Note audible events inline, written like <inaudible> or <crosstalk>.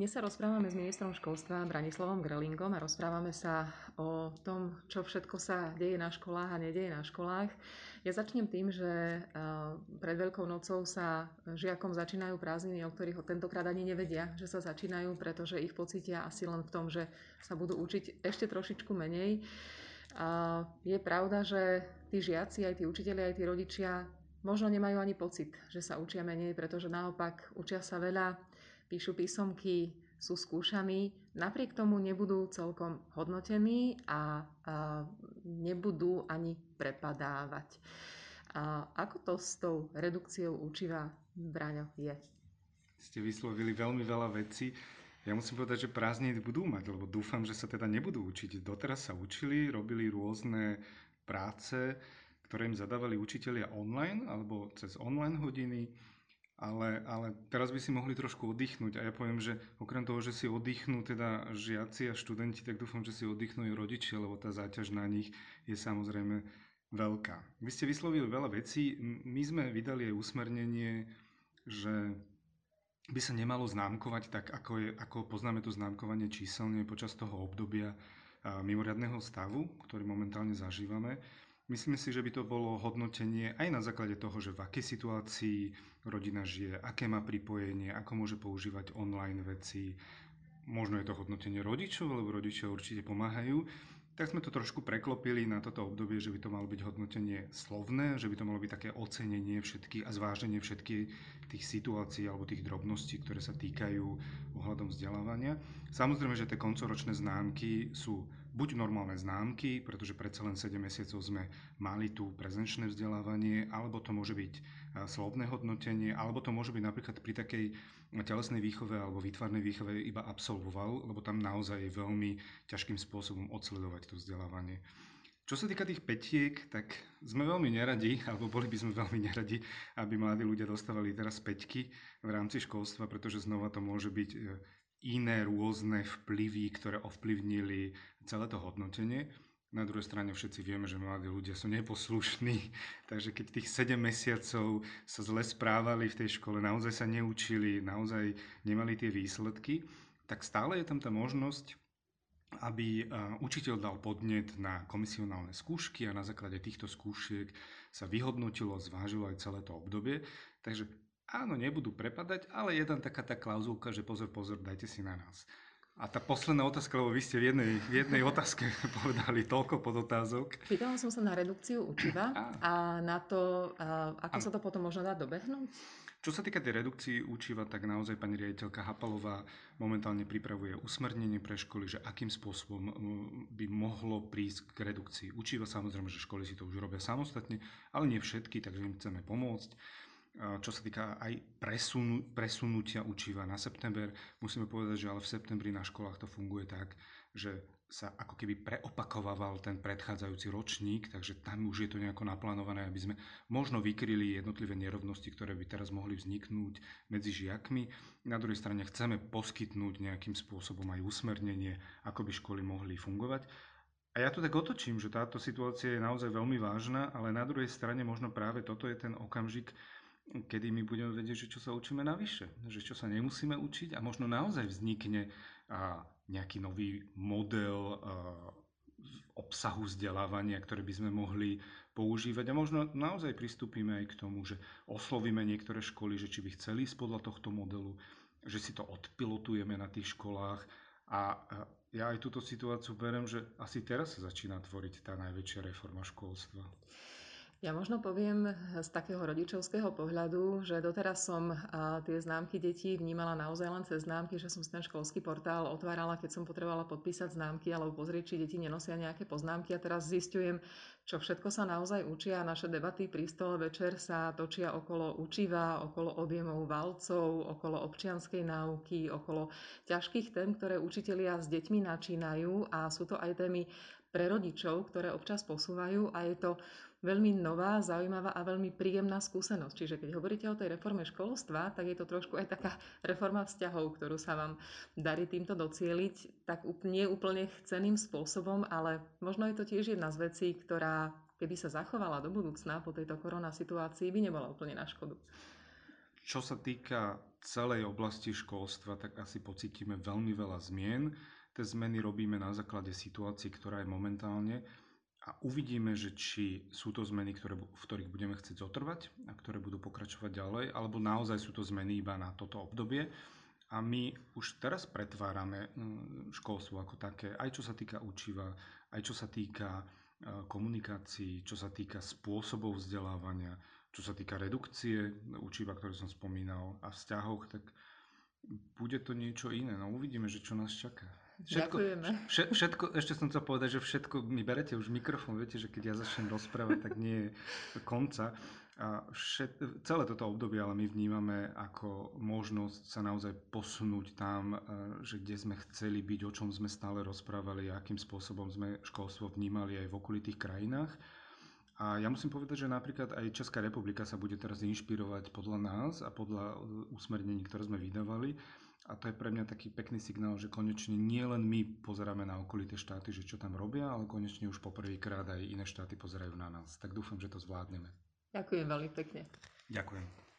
Dnes sa rozprávame s ministrom školstva Branislavom Grelingom a rozprávame sa o tom, čo všetko sa deje na školách a nedieje na školách. Ja začnem tým, že pred Veľkou nocou sa žiakom začínajú prázdniny, o ktorých tentokrát ani nevedia, že sa začínajú, pretože ich pocítia asi len v tom, že sa budú učiť ešte trošičku menej. Je pravda, že tí žiaci, aj tí učiteľi, aj tí rodičia možno nemajú ani pocit, že sa učia menej, pretože naopak učia sa veľa, píšu písomky, sú skúšaní, napriek tomu nebudú celkom hodnotení a, a nebudú ani prepadávať. A ako to s tou redukciou učiva, Braňo, je? Ste vyslovili veľmi veľa vecí. Ja musím povedať, že prázdniny budú mať, lebo dúfam, že sa teda nebudú učiť. Doteraz sa učili, robili rôzne práce, ktoré im zadávali učitelia online alebo cez online hodiny ale, ale teraz by si mohli trošku oddychnúť a ja poviem, že okrem toho, že si oddychnú teda žiaci a študenti, tak dúfam, že si oddychnú aj rodičia, lebo tá záťaž na nich je samozrejme veľká. Vy ste vyslovili veľa vecí, my sme vydali aj usmernenie, že by sa nemalo známkovať tak, ako, je, ako poznáme to známkovanie číselne počas toho obdobia mimoriadného stavu, ktorý momentálne zažívame. Myslím si, že by to bolo hodnotenie aj na základe toho, že v akej situácii rodina žije, aké má pripojenie, ako môže používať online veci. Možno je to hodnotenie rodičov, lebo rodičia určite pomáhajú. Tak sme to trošku preklopili na toto obdobie, že by to malo byť hodnotenie slovné, že by to malo byť také ocenenie všetkých a zváženie všetkých tých situácií alebo tých drobností, ktoré sa týkajú ohľadom vzdelávania. Samozrejme, že tie koncoročné známky sú buď normálne známky, pretože predsa len 7 mesiacov sme mali tu prezenčné vzdelávanie, alebo to môže byť slovné hodnotenie, alebo to môže byť napríklad pri takej telesnej výchove alebo výtvarnej výchove iba absolvoval, lebo tam naozaj je veľmi ťažkým spôsobom odsledovať to vzdelávanie. Čo sa týka tých petiek, tak sme veľmi neradi, <laughs> alebo boli by sme veľmi neradi, aby mladí ľudia dostávali teraz peťky v rámci školstva, pretože znova to môže byť iné rôzne vplyvy, ktoré ovplyvnili celé to hodnotenie. Na druhej strane všetci vieme, že mladí ľudia sú neposlušní, <laughs> takže keď tých 7 mesiacov sa zle správali v tej škole, naozaj sa neučili, naozaj nemali tie výsledky, tak stále je tam tá možnosť, aby učiteľ dal podnet na komisionálne skúšky a na základe týchto skúšiek sa vyhodnotilo, zvážilo aj celé to obdobie. Takže áno, nebudú prepadať, ale je tam taká tá klauzulka, že pozor, pozor, dajte si na nás. A tá posledná otázka, lebo vy ste v jednej, v jednej otázke <laughs> povedali toľko podotázok. Pýtala som sa na redukciu učiva a na to, ako sa to potom možno dá dobehnúť. Čo sa týka tej redukcii učiva, tak naozaj pani riaditeľka Hapalová momentálne pripravuje usmernenie pre školy, že akým spôsobom by mohlo prísť k redukcii učiva. Samozrejme, že školy si to už robia samostatne, ale nie všetky, takže im chceme pomôcť čo sa týka aj presunu, presunutia učiva na september. Musíme povedať, že ale v septembri na školách to funguje tak, že sa ako keby preopakovával ten predchádzajúci ročník, takže tam už je to nejako naplánované, aby sme možno vykryli jednotlivé nerovnosti, ktoré by teraz mohli vzniknúť medzi žiakmi. Na druhej strane chceme poskytnúť nejakým spôsobom aj usmernenie, ako by školy mohli fungovať. A ja to tak otočím, že táto situácia je naozaj veľmi vážna, ale na druhej strane možno práve toto je ten okamžik, kedy my budeme vedieť, že čo sa učíme navyše, že čo sa nemusíme učiť a možno naozaj vznikne nejaký nový model obsahu vzdelávania, ktoré by sme mohli používať a možno naozaj pristúpime aj k tomu, že oslovíme niektoré školy, že či by chceli ísť podľa tohto modelu, že si to odpilotujeme na tých školách a ja aj túto situáciu berem, že asi teraz sa začína tvoriť tá najväčšia reforma školstva. Ja možno poviem z takého rodičovského pohľadu, že doteraz som tie známky detí vnímala naozaj len cez známky, že som si ten školský portál otvárala, keď som potrebovala podpísať známky alebo pozrieť, či deti nenosia nejaké poznámky. A teraz zistujem, čo všetko sa naozaj učia. Naše debaty pri stole večer sa točia okolo učiva, okolo objemov valcov, okolo občianskej náuky, okolo ťažkých tém, ktoré učitelia s deťmi načínajú a sú to aj témy pre rodičov, ktoré občas posúvajú a je to veľmi nová, zaujímavá a veľmi príjemná skúsenosť. Čiže keď hovoríte o tej reforme školstva, tak je to trošku aj taká <laughs> reforma vzťahov, ktorú sa vám darí týmto docieliť, tak nie úplne chceným spôsobom, ale možno je to tiež jedna z vecí, ktorá keby sa zachovala do budúcna po tejto korona situácii, by nebola úplne na škodu. Čo sa týka celej oblasti školstva, tak asi pocítime veľmi veľa zmien. Tie zmeny robíme na základe situácií, ktorá je momentálne a uvidíme, že či sú to zmeny, ktoré, v ktorých budeme chcieť zotrvať a ktoré budú pokračovať ďalej, alebo naozaj sú to zmeny iba na toto obdobie. A my už teraz pretvárame mm, školstvo ako také, aj čo sa týka učiva, aj čo sa týka e, komunikácií, čo sa týka spôsobov vzdelávania, čo sa týka redukcie učiva, ktoré som spomínal, a vzťahoch, tak bude to niečo iné. No uvidíme, že čo nás čaká. Všetko. Všetko, ešte som chcel povedať, že všetko, mi berete už mikrofón, viete, že keď ja začnem rozprávať, tak nie je konca. A všet, celé toto obdobie ale my vnímame ako možnosť sa naozaj posunúť tam, e, že kde sme chceli byť, o čom sme stále rozprávali, akým spôsobom sme školstvo vnímali aj v okolitých krajinách. A ja musím povedať, že napríklad aj Česká republika sa bude teraz inšpirovať podľa nás a podľa e, usmernení, ktoré sme vydávali. A to je pre mňa taký pekný signál, že konečne nie len my pozeráme na okolité štáty, že čo tam robia, ale konečne už poprvýkrát aj iné štáty pozerajú na nás. Tak dúfam, že to zvládneme. Ďakujem veľmi pekne. Ďakujem.